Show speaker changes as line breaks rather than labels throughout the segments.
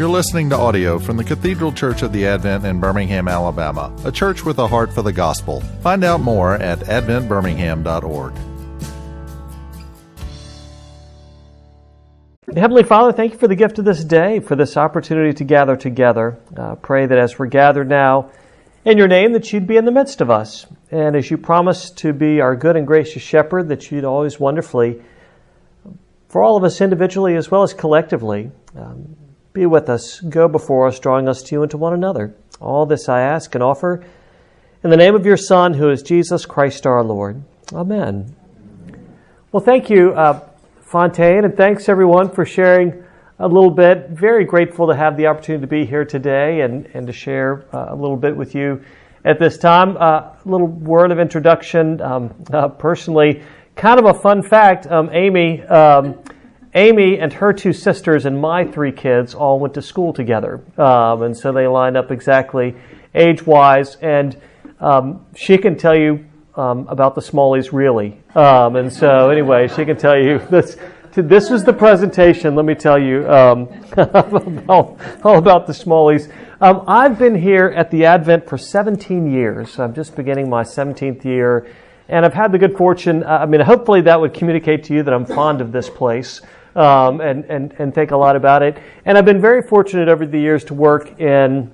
You're listening to audio from the Cathedral Church of the Advent in Birmingham, Alabama, a church with a heart for the gospel. Find out more at adventbirmingham.org.
Heavenly Father, thank you for the gift of this day, for this opportunity to gather together. Uh, pray that as we're gathered now in your name, that you'd be in the midst of us. And as you promise to be our good and gracious shepherd, that you'd always wonderfully, for all of us individually as well as collectively, um, be with us, go before us, drawing us to you and to one another. All this I ask and offer in the name of your Son, who is Jesus Christ our Lord. Amen. Well, thank you, uh, Fontaine, and thanks everyone for sharing a little bit. Very grateful to have the opportunity to be here today and, and to share uh, a little bit with you at this time. Uh, a uh, little word of introduction. Um, uh, personally, kind of a fun fact um, Amy. Um, Amy and her two sisters and my three kids all went to school together. Um, and so they lined up exactly age wise. And um, she can tell you um, about the Smalleys really. Um, and so, anyway, she can tell you this. This was the presentation, let me tell you, um, all, all, about the Smalleys. Um, I've been here at the Advent for 17 years. I'm just beginning my 17th year. And I've had the good fortune, I mean, hopefully that would communicate to you that I'm fond of this place um, and, and, and think a lot about it. And I've been very fortunate over the years to work in,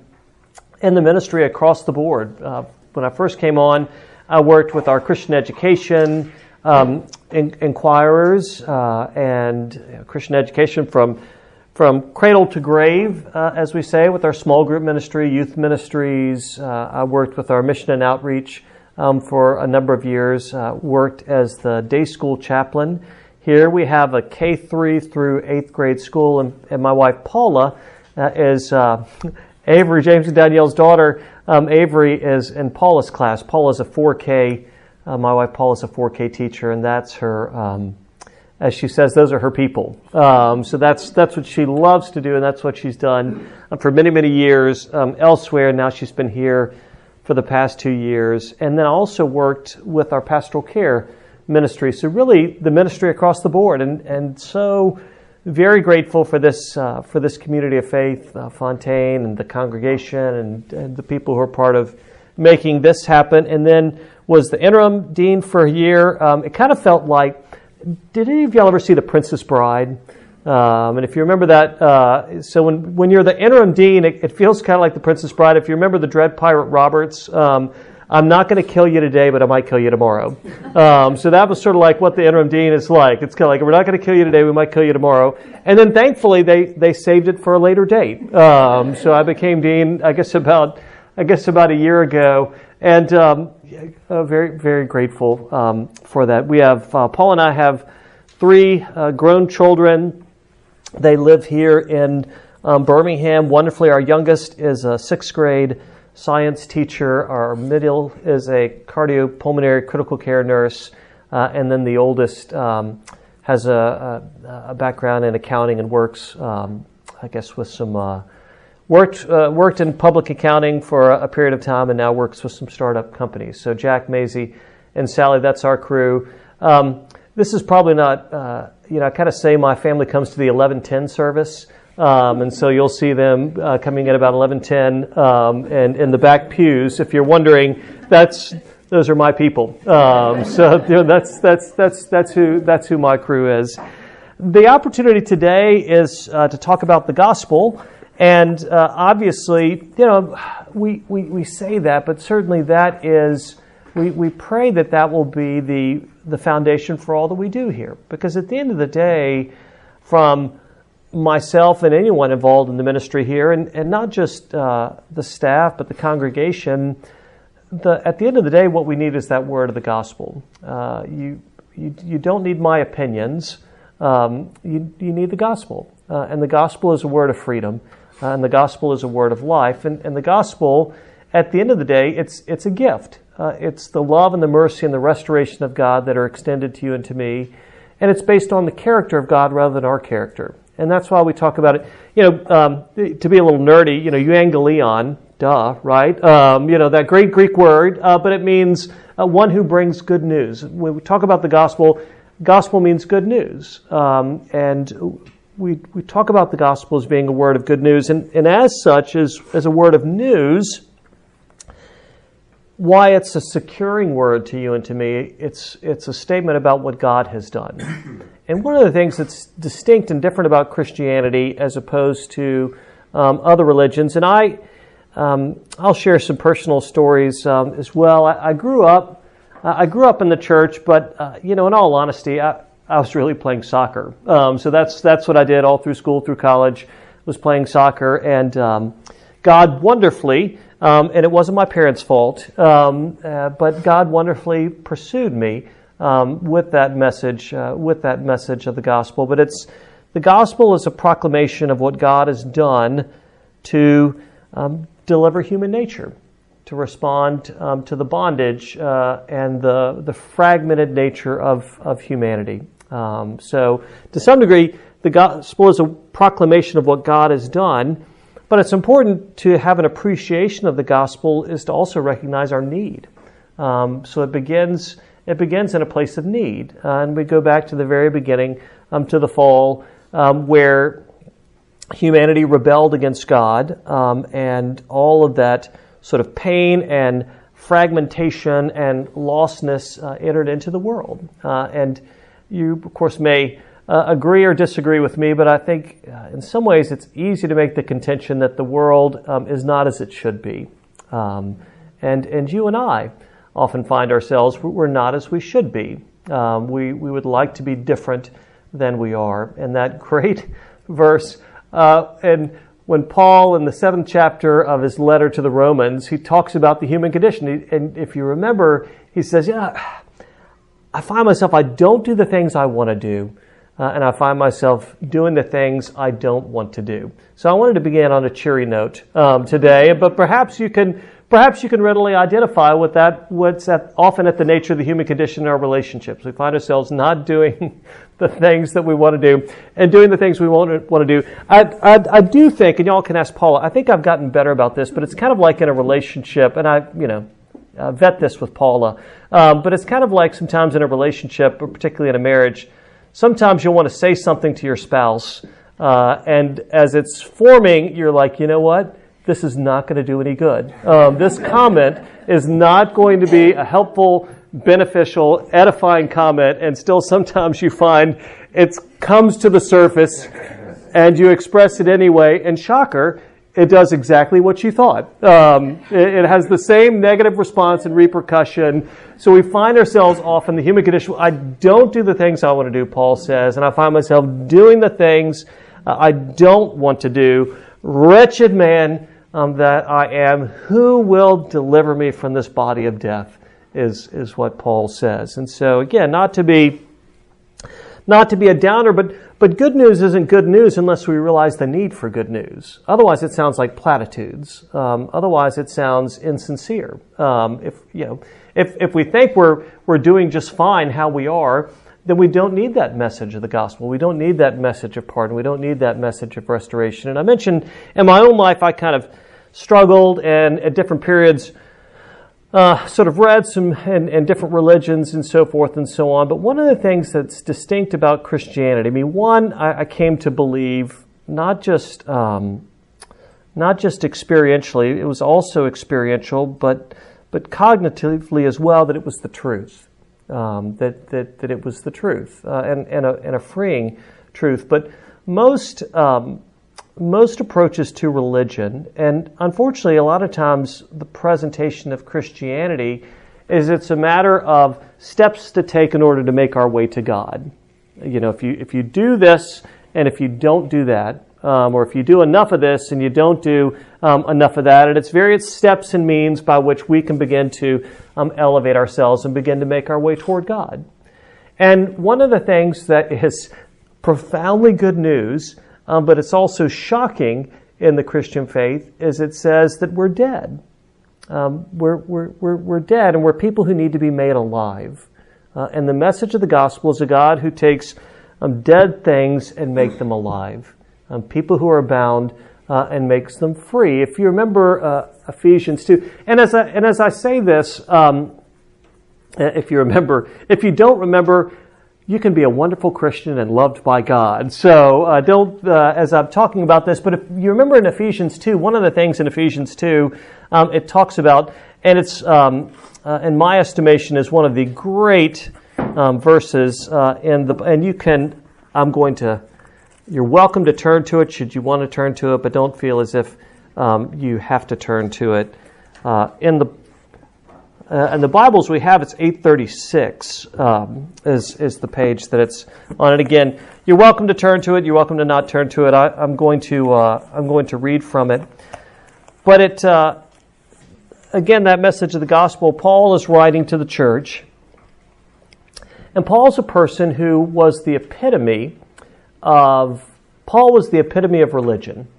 in the ministry across the board. Uh, when I first came on, I worked with our Christian education um, in, inquirers uh, and you know, Christian education from from cradle to grave, uh, as we say, with our small group ministry, youth ministries. Uh, I worked with our mission and outreach um, for a number of years. Uh, worked as the day school chaplain here we have a K3 through 8th grade school, and, and my wife Paula uh, is uh, Avery, James and Danielle's daughter. Um, Avery is in Paula's class. Paula's a 4K, uh, my wife Paula's a 4K teacher, and that's her, um, as she says, those are her people. Um, so that's, that's what she loves to do, and that's what she's done uh, for many, many years um, elsewhere. Now she's been here for the past two years, and then also worked with our pastoral care ministry. So really, the ministry across the board, and and so very grateful for this uh, for this community of faith, uh, Fontaine, and the congregation, and, and, the people who are part of making this happen. And then was the interim dean for a year. Um, it kind of felt like. Did any of y'all ever see The Princess Bride? Um, and if you remember that, uh, so when, when you're the interim dean, it, it feels kind of like the Princess Bride. If you remember the Dread Pirate Roberts, um, I'm not going to kill you today, but I might kill you tomorrow. Um, so that was sort of like what the interim dean is like. It's kind of like, we're not going to kill you today, we might kill you tomorrow. And then thankfully they, they saved it for a later date. Um, so I became dean, I guess about, I guess about a year ago. And, um, uh, very, very grateful, um, for that. We have, uh, Paula and I have three, uh, grown children. They live here in, um, Birmingham. Wonderfully, our youngest is a sixth grade science teacher. Our middle is a cardiopulmonary critical care nurse. Uh, and then the oldest um, has a, a, a, background in accounting and works, um, I guess, with some uh, worked uh, worked in public accounting for a, a, period of time, and now works with some startup companies. So Jack, Maisie, and Sally, that's our crew. Um, this is probably not, uh, you know, I kind of say my family comes to the 1110 service. Um, and so you'll see them uh, coming at about 11:10 um, and in the back pews. If you're wondering, that's those are my people. Um, so you know, that's that's that's that's who that's who my crew is. The opportunity today is uh, to talk about the gospel, and uh, obviously, you know, we, we we say that, but certainly that is. We, we pray that that will be the, the foundation for all that we do here. Because at the end of the day, from myself and anyone involved in the ministry here, and, and not just uh, the staff, but the congregation, the, at the end of the day, what we need is that word of the gospel. Uh, you, you, you don't need my opinions, um, you, you need the gospel. Uh, and the gospel is a word of freedom, uh, and the gospel is a word of life. And, and the gospel, at the end of the day, it's, it's a gift. Uh, it's the love and the mercy and the restoration of God that are extended to you and to me. And it's based on the character of God rather than our character. And that's why we talk about it. You know, um, to be a little nerdy, you know, euangelion, duh, right? Um, you know, that great Greek word, uh, but it means uh, one who brings good news. When we talk about the gospel, gospel means good news. Um, and we, we talk about the gospel as being a word of good news, and, and as such, as, as a word of news, why it's a securing word to you and to me, it's, it's a statement about what God has done. And one of the things that's distinct and different about Christianity as opposed to um, other religions, and I, um, I'll share some personal stories um, as well. I, I grew up, uh, I grew up in the church, but uh, you know, in all honesty, I, I was really playing soccer. Um, so that's that's what I did all through school, through college, was playing soccer, and um, God wonderfully, um, and it wasn't my parents' fault, uh, but God wonderfully pursued me um, with that message, uh, with that message of the gospel. But it's the gospel is a proclamation of what God has done to um, deliver human nature, to respond um, to the bondage uh, and the the fragmented nature of of humanity. Um, so, to some degree, the gospel is a proclamation of what God has done. But it's important to have an appreciation of the gospel is to also recognize our need. Um, so it begins it begins in a place of need, uh, and we go back to the very beginning, um, to the fall, um, where humanity rebelled against God, um, and all of that sort of pain and fragmentation and lostness uh, entered into the world. Uh, and you, of course, may uh, agree or disagree with me, but I think uh, in some ways it's easy to make the contention that the world um, is not as it should be. Um, and, and you and I often find ourselves, we're not as we should be. Um, we, we would like to be different than we are. And that great verse, uh, and when Paul, in the seventh chapter of his letter to the Romans, he talks about the human condition. And if you remember, he says, Yeah, I find myself, I don't do the things I want to do uh, and I find myself doing the things I don't want to do. So I wanted to begin on a cheery note um, today, but perhaps you can perhaps you can readily identify with that what's at, often at the nature of the human condition in our relationships. We find ourselves not doing the things that we want to do and doing the things we want to, want to do. I, I, I do think, and y'all can ask Paula, I think I've gotten better about this, but it's kind of like in a relationship, and I, you know, vet this with Paula, um, but it's kind of like sometimes in a relationship, or particularly in a marriage, sometimes you'll want to say something to your spouse, uh, and as it's forming, you're like, you know what? This is not going to do any good. Um, this comment is not going to be a helpful, beneficial, edifying comment, and still sometimes you find it comes to the surface and you express it anyway, and shocker, it does exactly what you thought. Um, it, it, has the same negative response and repercussion. So we find ourselves often in the human condition. I don't do the things I want to do, Paul says, and I find myself doing the things uh, I don't want to do. Wretched man um, that I am, who will deliver me from this body of death? Is is what Paul says. And so again, not to be not to be a downer, but, but good news isn't good news unless we realize the need for good news. Otherwise, it sounds like platitudes. Um, otherwise, it sounds insincere. Um, if, you know, if, if we think we're, we're doing just fine how we are, then we don't need that message of the gospel. We don't need that message of pardon. We don't need that message of restoration. And I mentioned in my own life, I kind of struggled and at different periods uh, sort of read some and, and, different religions and so forth and so on. But one of the things that's distinct about Christianity, I mean, one, I, I came to believe not just um, not just experientially, it was also experiential, but but cognitively as well that it was the truth, um, that, that that it was the truth uh, and and a, and a freeing truth. But most um, most approaches to religion, and unfortunately, a lot of times the presentation of Christianity is it's a matter of steps to take in order to make our way to God. You know, if you if you do this and if you don't do that, um, or if you do enough of this and you don't do um, enough of that, and it's various steps and means by which we can begin to um, elevate ourselves and begin to make our way toward God. And one of the things that is profoundly good news um, but it's also shocking in the Christian faith is it says that we're dead. Um, we're, we're, we're, we're dead and we're people who need to be made alive. Uh, and the message of the gospel is a God who takes um, dead things and make them alive. Um, people who are bound uh, and makes them free. If you remember uh, Ephesians 2, and as I, and as I say this, um, if you remember, if you don't remember, you can be a wonderful Christian and loved by God. So uh, don't, uh, as I'm talking about this, but if you remember in Ephesians 2, one of the things in Ephesians 2, um, it talks about, and it's, um, uh, in my estimation, is one of the great um, verses uh, in the, and you can, I'm going to, you're welcome to turn to it should you want to turn to it, but don't feel as if um, you have to turn to it. Uh, in the uh, and the Bibles we have, it's 836 um, is, is the page that it's on. And again, you're welcome to turn to it. You're welcome to not turn to it. I, am going to uh, I'm going to read from it. But it uh, again, that message of the gospel, Paul is writing to the church, and Paul's a person who was the epitome of Paul was the epitome of religion.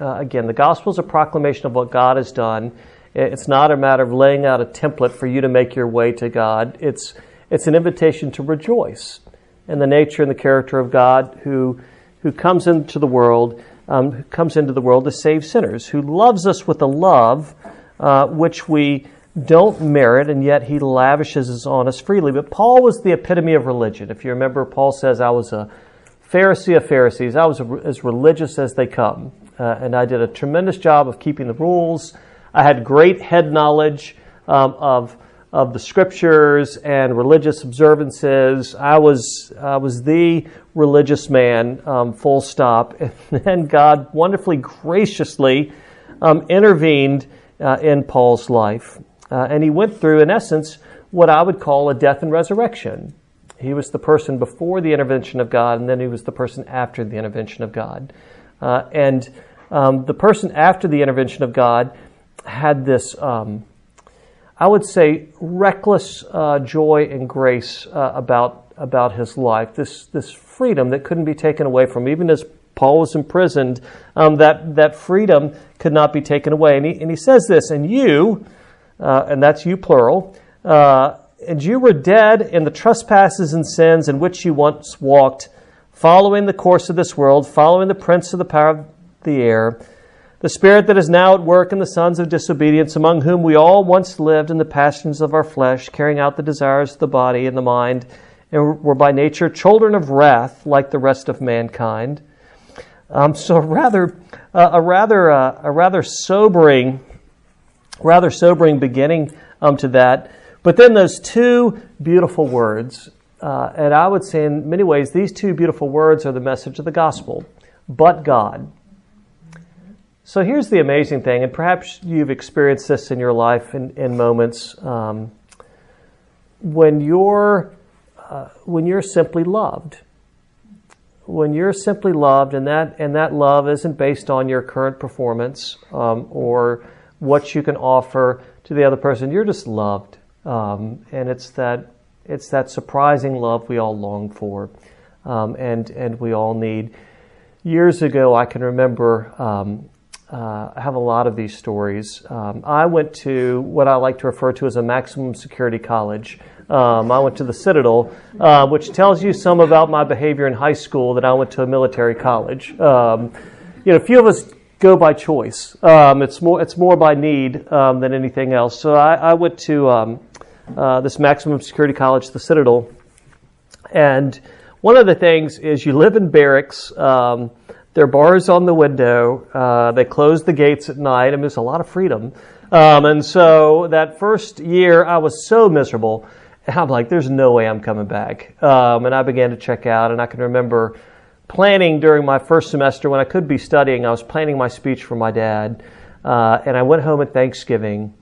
Uh, again, the gospel is a proclamation of what God has done it's not a matter of laying out a template for you to make your way to God. It's, it's an invitation to rejoice in the nature and the character of God who, who comes into the world, um, who comes into the world to save sinners, who loves us with a love uh, which we don't merit, and yet he lavishes on us freely. But Paul was the epitome of religion. If you remember, Paul says, I was a Pharisee of Pharisees. I was as religious as they come. Uh, and I did a tremendous job of keeping the rules I had great head knowledge um, of of the scriptures and religious observances. I was I was the religious man, um, full stop. And then God wonderfully graciously um, intervened uh, in Paul's life, uh, and he went through, in essence, what I would call a death and resurrection. He was the person before the intervention of God, and then he was the person after the intervention of God. Uh, and um, the person after the intervention of God had this, um, I would say, reckless uh, joy and grace uh, about about his life. This this freedom that couldn't be taken away from, even as Paul was imprisoned. Um, that that freedom could not be taken away. And he and he says this, and you, uh, and that's you plural. Uh, and you were dead in the trespasses and sins in which you once walked, following the course of this world, following the prince of the power of the air the Spirit that is now at work in the sons of disobedience, among whom we all once lived in the passions of our flesh, carrying out the desires of the body and the mind, and were by nature children of wrath, like the rest of mankind. Um, so, rather, uh, a rather, uh, a rather sobering, rather sobering beginning um, to that. But then those two beautiful words, uh, and I would say in many ways these two beautiful words are the message of the gospel. But God. So here's the amazing thing, and perhaps you've experienced this in your life in, in moments um, when you're uh, when you're simply loved. When you're simply loved, and that and that love isn't based on your current performance um, or what you can offer to the other person. You're just loved, um, and it's that it's that surprising love we all long for, um, and and we all need. Years ago, I can remember um, uh, I have a lot of these stories. Um, I went to what I like to refer to as a maximum security college. Um, I went to the Citadel, uh, which tells you some about my behavior in high school that I went to a military college. Um, you know, a few of us go by choice. Um, it's more it's more by need um, than anything else. So I, I went to um, uh, this maximum security college, the Citadel, and one of the things is you live in barracks. Um, there are bars on the window. Uh, they close the gates at night. Mean, there's a lot of freedom. Um, and so that first year, I was so miserable. I'm like, there's no way I'm coming back. Um, and I began to check out. And I can remember planning during my first semester when I could be studying, I was planning my speech for my dad. Uh, and I went home at Thanksgiving.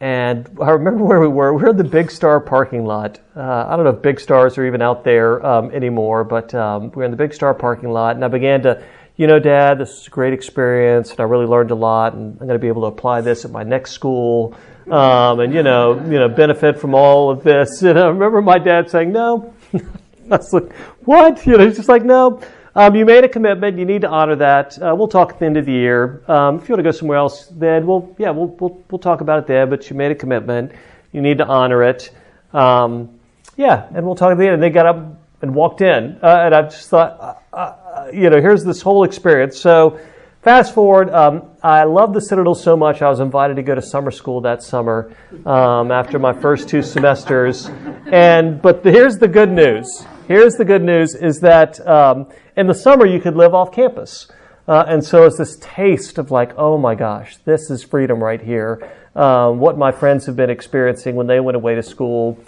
And I remember where we were. We were in the Big Star parking lot. Uh, I don't know if Big Stars are even out there um, anymore, but um, we were in the Big Star parking lot. And I began to, you know, Dad, this is a great experience, and I really learned a lot, and I'm going to be able to apply this at my next school, um, and you know, you know, benefit from all of this. And I remember my dad saying, "No." I was like, "What?" You know, he's just like, "No." Um, you made a commitment. You need to honor that. Uh, we'll talk at the end of the year. Um, if you want to go somewhere else, then we'll yeah we'll we'll we'll talk about it there. But you made a commitment. You need to honor it. Um, yeah, and we'll talk at the end. And they got up and walked in, uh, and I just thought, uh, uh you know, here's this whole experience. So. Fast forward, um, I love the Citadel so much. I was invited to go to summer school that summer um, after my first two semesters, and but here's the good news: here's the good news: is that um, in the summer you could live off campus, uh, and so it's this taste of like, oh my gosh, this is freedom right here. Um, what my friends have been experiencing when they went away to school.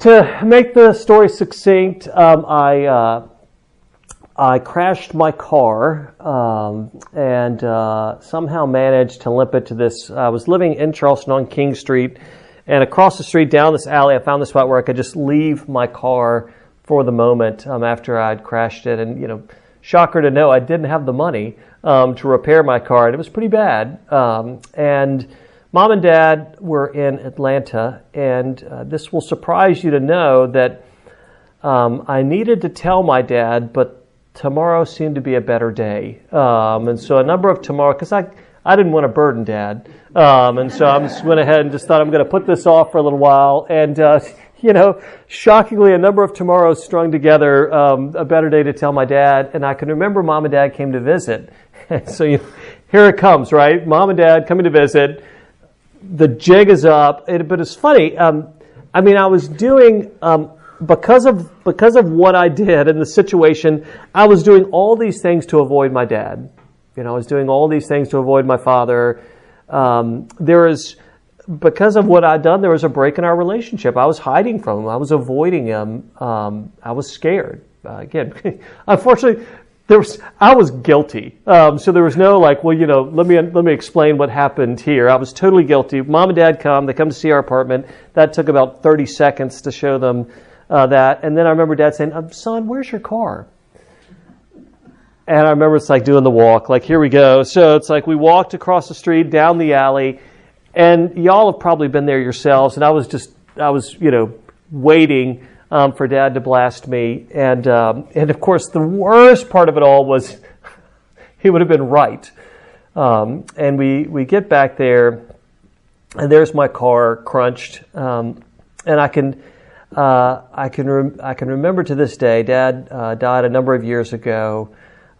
To make the story succinct, um, I uh, I crashed my car um, and uh, somehow managed to limp it to this. I was living in Charleston on King Street, and across the street down this alley, I found the spot where I could just leave my car for the moment um, after I'd crashed it. And you know, shocker to know, I didn't have the money um, to repair my car, and it was pretty bad. Um, and mom and dad were in Atlanta, and uh, this will surprise you to know that um, I needed to tell my dad, but tomorrow seemed to be a better day. Um, and so a number of tomorrow, because I, I didn't want to burden dad. Um, and so I just went ahead and just thought I'm going to put this off for a little while. And, uh, you know, shockingly, a number of tomorrows strung together, um, a better day to tell my dad. And I can remember mom and dad came to visit. so you, here it comes, right? Mom and dad coming to visit. The jig is up. It, but it's funny. Um, I mean, I was doing, um, because of because of what I did and the situation, I was doing all these things to avoid my dad. You know, I was doing all these things to avoid my father. Um, there is because of what I'd done, there was a break in our relationship. I was hiding from him. I was avoiding him. Um, I was scared. Uh, again, unfortunately, there was I was guilty. Um, so there was no like, well, you know, let me let me explain what happened here. I was totally guilty. Mom and dad come. They come to see our apartment. That took about thirty seconds to show them uh, that. And then I remember dad saying, uh, son, where's your car? And I remember it's like doing the walk, like, here we go. So it's like we walked across the street, down the alley, and y'all have probably been there yourselves. And I was just, I was, you know, waiting um, for dad to blast me. And, um, and of course, the worst part of it all was he would have been right. Um, and we, we get back there, and there's my car crunched. Um, and I can, uh, I can rem- I can remember to this day. Dad uh, died a number of years ago,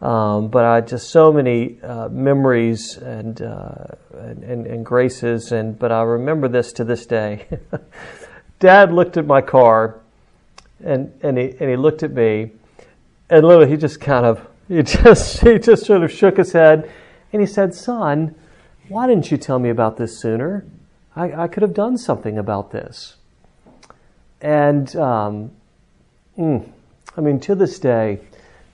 um, but I just so many uh, memories and, uh, and, and graces. And but I remember this to this day. Dad looked at my car, and and he and he looked at me, and literally he just kind of he just he just sort of shook his head, and he said, "Son, why didn't you tell me about this sooner? I, I could have done something about this." And um, mm, I mean, to this day,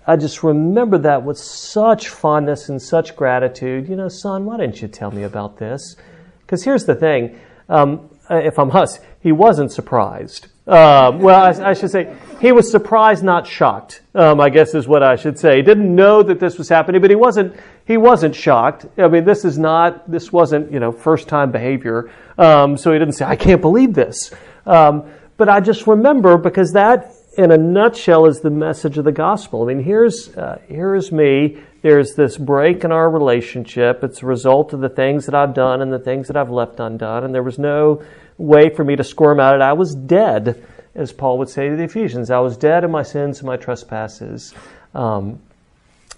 I just remember that with such fondness and such gratitude. You know, son, why didn't you tell me about this? Because here's the thing um, if I'm us, he wasn't surprised. Um, well, I, I, should say he was surprised, not shocked. Um, I guess is what I should say. He didn't know that this was happening, but he wasn't. He wasn't shocked. I mean, this is not. This wasn't you know first time behavior. Um, so he didn't say, "I can't believe this." Um, but I just remember because that, in a nutshell, is the message of the gospel. I mean, here's, uh, here's me. There's this break in our relationship. It's a result of the things that I've done and the things that I've left undone. And there was no way for me to squirm out of it. I was dead, as Paul would say to the Ephesians. I was dead in my sins and my trespasses. Um,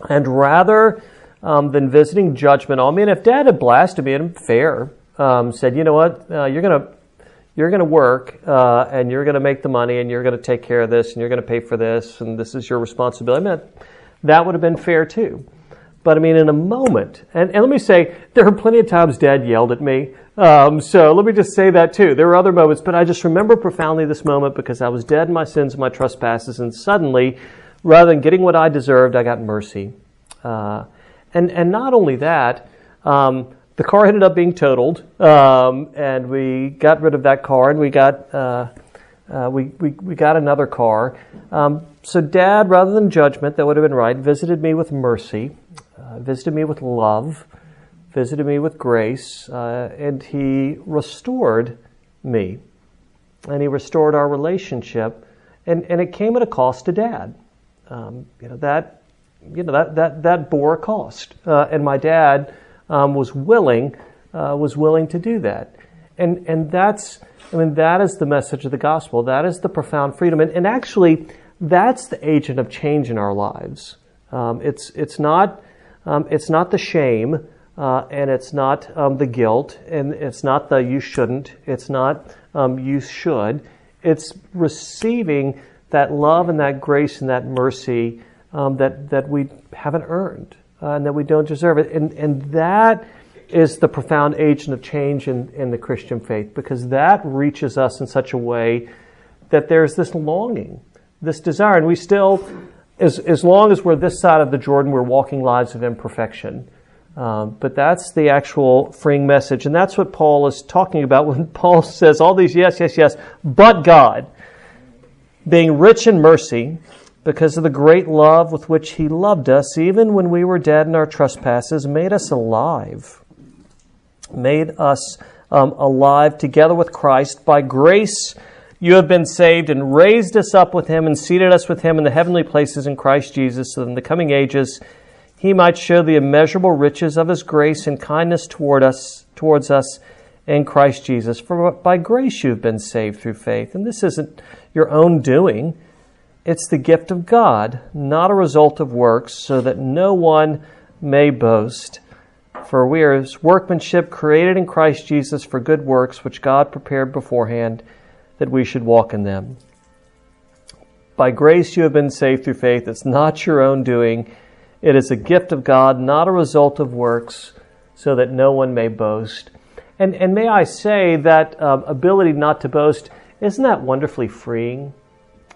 and rather um, than visiting judgment on me, and if dad had blasted me and fair, um, said, you know what, uh, you're going to you're going to work uh, and you're going to make the money and you're going to take care of this and you're going to pay for this and this is your responsibility. I mean, that would have been fair too. But I mean, in a moment, and, and let me say, there are plenty of times dad yelled at me. Um, so let me just say that too. There were other moments, but I just remember profoundly this moment because I was dead in my sins and my trespasses, and suddenly, rather than getting what I deserved, I got mercy. Uh, and, and not only that, um, the car ended up being totaled, um, and we got rid of that car, and we got uh, uh, we, we we got another car. Um, so, Dad, rather than judgment, that would have been right, visited me with mercy, uh, visited me with love, visited me with grace, uh, and he restored me, and he restored our relationship, and and it came at a cost to Dad. Um, you know that you know that that that bore a cost, uh, and my dad um, was willing uh, was willing to do that, and and that's I mean that is the message of the gospel. That is the profound freedom, and, and actually that's the agent of change in our lives. Um, it's it's not um, it's not the shame. Uh, and it's not um, the guilt, and it's not the you shouldn't, it's not um, you should. It's receiving that love and that grace and that mercy um, that, that we haven't earned uh, and that we don't deserve it. And, and that is the profound agent of change in, in the Christian faith because that reaches us in such a way that there's this longing, this desire. And we still, as, as long as we're this side of the Jordan, we're walking lives of imperfection. Um, but that's the actual freeing message. And that's what Paul is talking about when Paul says all these yes, yes, yes, but God, being rich in mercy, because of the great love with which he loved us, even when we were dead in our trespasses, made us alive. Made us um, alive together with Christ. By grace you have been saved and raised us up with him and seated us with him in the heavenly places in Christ Jesus, so that in the coming ages he might show the immeasurable riches of his grace and kindness toward us, towards us in Christ Jesus. For by grace you have been saved through faith. And this isn't your own doing. It's the gift of God, not a result of works, so that no one may boast. For we are his workmanship created in Christ Jesus for good works, which God prepared beforehand that we should walk in them. By grace you have been saved through faith. It's not your own doing. It is a gift of God, not a result of works, so that no one may boast. And, and may I say that uh, ability not to boast, isn't that wonderfully freeing?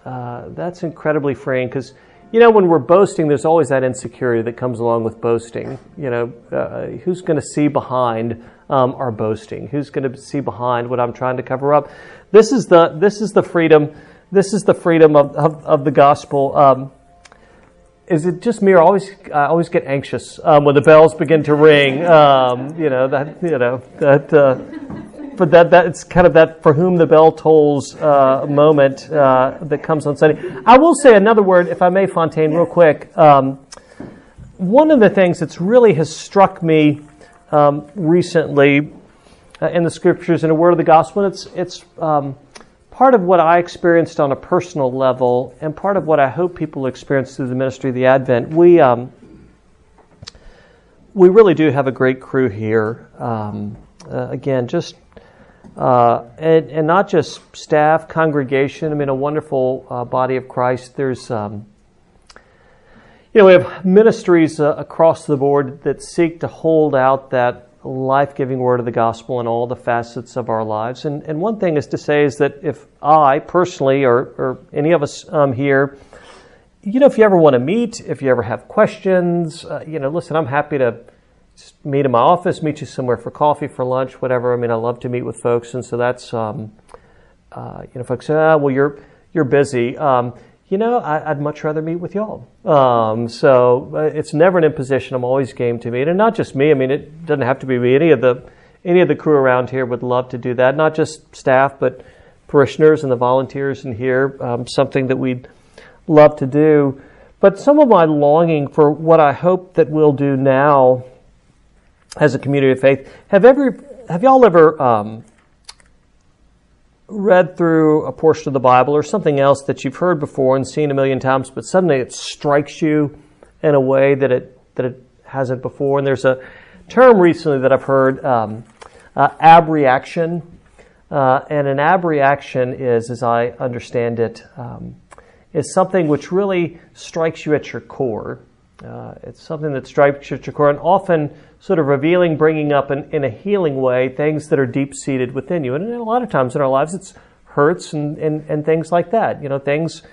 Uh, that's incredibly freeing because, you know, when we're boasting, there's always that insecurity that comes along with boasting. You know, uh, who's going to see behind um, our boasting? Who's going to see behind what I'm trying to cover up? This is the this is the freedom. This is the freedom of of, of the gospel. Um, is it just me, or always I always get anxious um, when the bells begin to ring? Um, you know that you know that uh, but that that's kind of that for whom the bell tolls uh, moment uh, that comes on Sunday. I will say another word, if I may, Fontaine, real quick. Um, one of the things that's really has struck me um, recently uh, in the scriptures in a word of the gospel, it's it's um, part of what I experienced on a personal level, and part of what I hope people experience through the ministry of the Advent. We um, we really do have a great crew here. Um, uh, again, just uh, and, and, not just staff, congregation. I mean, a wonderful uh, body of Christ. There's, um, you know, we have ministries uh, across the board that seek to hold out that life giving word of the gospel in all the facets of our lives. And, and one thing is to say is that if I personally, or, or any of us um, here, you know, if you ever want to meet, if you ever have questions, uh, you know, listen, I'm happy to meet in my office, meet you somewhere for coffee, for lunch, whatever. I mean, I love to meet with folks, and so that's um, uh, you know, folks say, ah, well, you're you're busy. Um, you know, I, would much rather meet with y'all. Um, so uh, it's never an imposition. I'm always game to meet, and not just me. I mean, it doesn't have to be me. Any of the any of the crew around here would love to do that. Not just staff, but parishioners and the volunteers in here. Um, something that we'd love to do. But some of my longing for what I hope that we'll do now as a community of faith. Have ever have y'all ever um, read through a portion of the Bible or something else that you've heard before and seen a million times, but suddenly it strikes you in a way that it that it hasn't before? And there's a term recently that I've heard, um, uh, abreaction, uh, and an abreaction is, as I understand it, um, is something which really strikes you at your core. Uh, it's something that strikes core, and often sort of revealing, bringing up in, in a healing way things that are deep seated within you. And a lot of times in our lives, it's hurts and, and, and things like that. You know, things,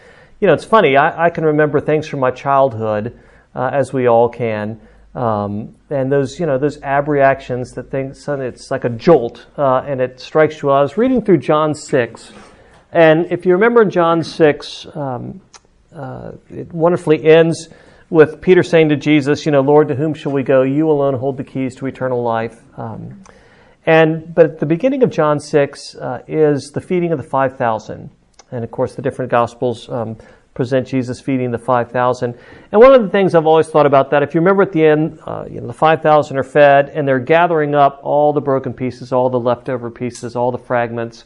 you know, it's funny. I, I can remember things from my childhood, uh, as we all can. Um, and those, you know, those abreactions that things, suddenly it's like a jolt, uh, and it strikes you. I was reading through John 6, and if you remember in John 6, um, uh, it wonderfully ends with Peter saying to Jesus, you know, Lord, to whom shall we go? You alone hold the keys to eternal life. Um, and but at the beginning of John six uh, is the feeding of the five thousand, and of course the different gospels um, present Jesus feeding the five thousand. And one of the things I've always thought about that, if you remember at the end, uh, you know, the five thousand are fed, and they're gathering up all the broken pieces, all the leftover pieces, all the fragments.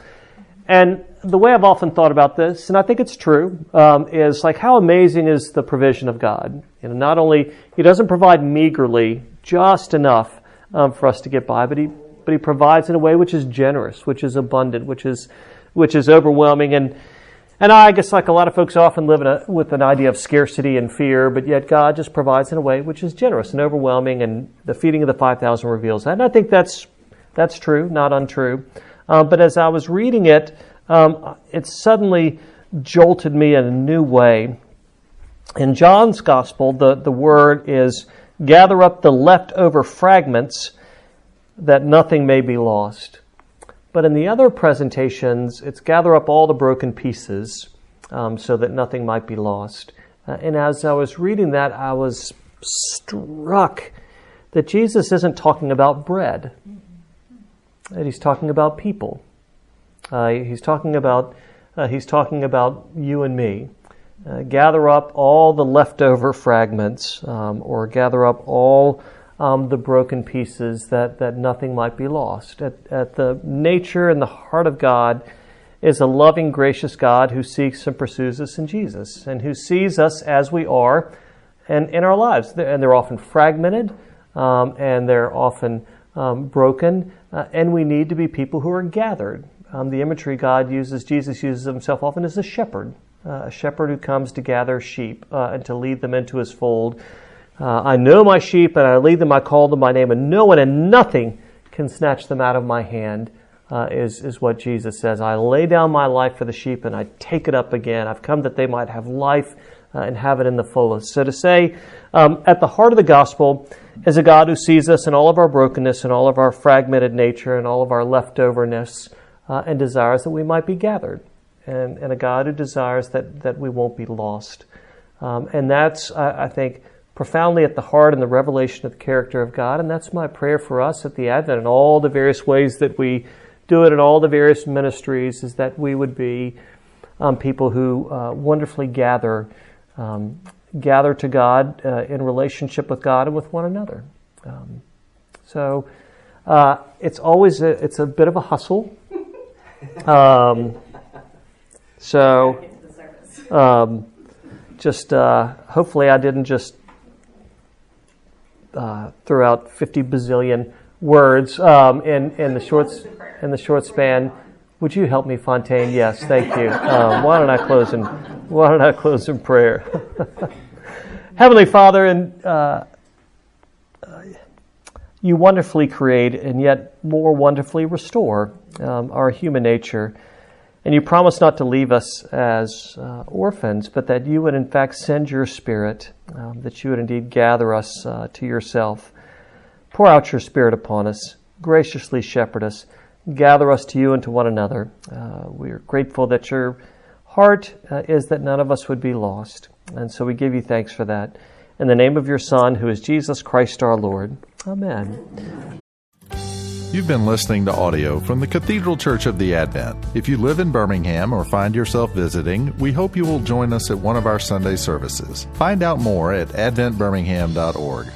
And the way I've often thought about this, and I think it's true, um, is like how amazing is the provision of God. You know, not only He doesn't provide meagerly, just enough um, for us to get by, but He but He provides in a way which is generous, which is abundant, which is which is overwhelming. And And I guess, like a lot of folks, often live a, with an idea of scarcity and fear, but yet God just provides in a way which is generous and overwhelming, and the feeding of the 5,000 reveals that. And I think that's, that's true, not untrue. Um, but as I was reading it, um, it suddenly jolted me in a new way. In John's Gospel, the, the word is gather up the leftover fragments that nothing may be lost. But in the other presentations, it's gather up all the broken pieces um, so that nothing might be lost. Uh, and as I was reading that, I was struck that Jesus isn't talking about bread, he's talking about people. Uh, he's talking about uh, he's talking about you and me. Uh, gather up all the leftover fragments, um, or gather up all um, the broken pieces that, that nothing might be lost. At, at the nature and the heart of God is a loving, gracious God who seeks and pursues us in Jesus and who sees us as we are and in our lives. And they're often fragmented um, and they're often um, broken, uh, and we need to be people who are gathered. Um, the imagery God uses, Jesus uses himself often as a shepherd, uh, a shepherd who comes to gather sheep uh, and to lead them into his fold. Uh, I know my sheep and I lead them, I call them by name, and no one and nothing can snatch them out of my hand, uh, is, is what Jesus says. I lay down my life for the sheep and I take it up again. I've come that they might have life uh, and have it in the fullest. So to say, um, at the heart of the gospel is a God who sees us in all of our brokenness and all of our fragmented nature and all of our leftoverness uh, and desires that we might be gathered. And, and a God who desires that, that we won't be lost. Um, and that's, I, I think, profoundly at the heart and the revelation of the character of God. And that's my prayer for us at the Advent and all the various ways that we do it in all the various ministries is that we would be um, people who uh, wonderfully gather, um, gather to God uh, in relationship with God and with one another. Um, so uh, it's always a, it's a bit of a hustle. Um, so um, just uh, hopefully I didn't just uh, threw out 50 bazillion words um, in, in, the short, in the short span. Would you help me, Fontaine? Yes, thank you. Um, why don't I close in Why don't I close in prayer? Heavenly Father, and uh, you wonderfully create and yet more wonderfully restore um, our human nature. And you promise not to leave us as uh, orphans, but that you would in fact send your Spirit, um, that you would indeed gather us uh, to yourself. Pour out your Spirit upon us, graciously shepherd us, gather us to you and to one another. Uh, we are grateful that your heart uh, is that none of us would be lost. And so we give you thanks for that. In the name of your Son, who is Jesus Christ our Lord. Amen.
You've been listening to audio from the Cathedral Church of the Advent. If you live in Birmingham or find yourself visiting, we hope you will join us at one of our Sunday services. Find out more at adventbirmingham.org.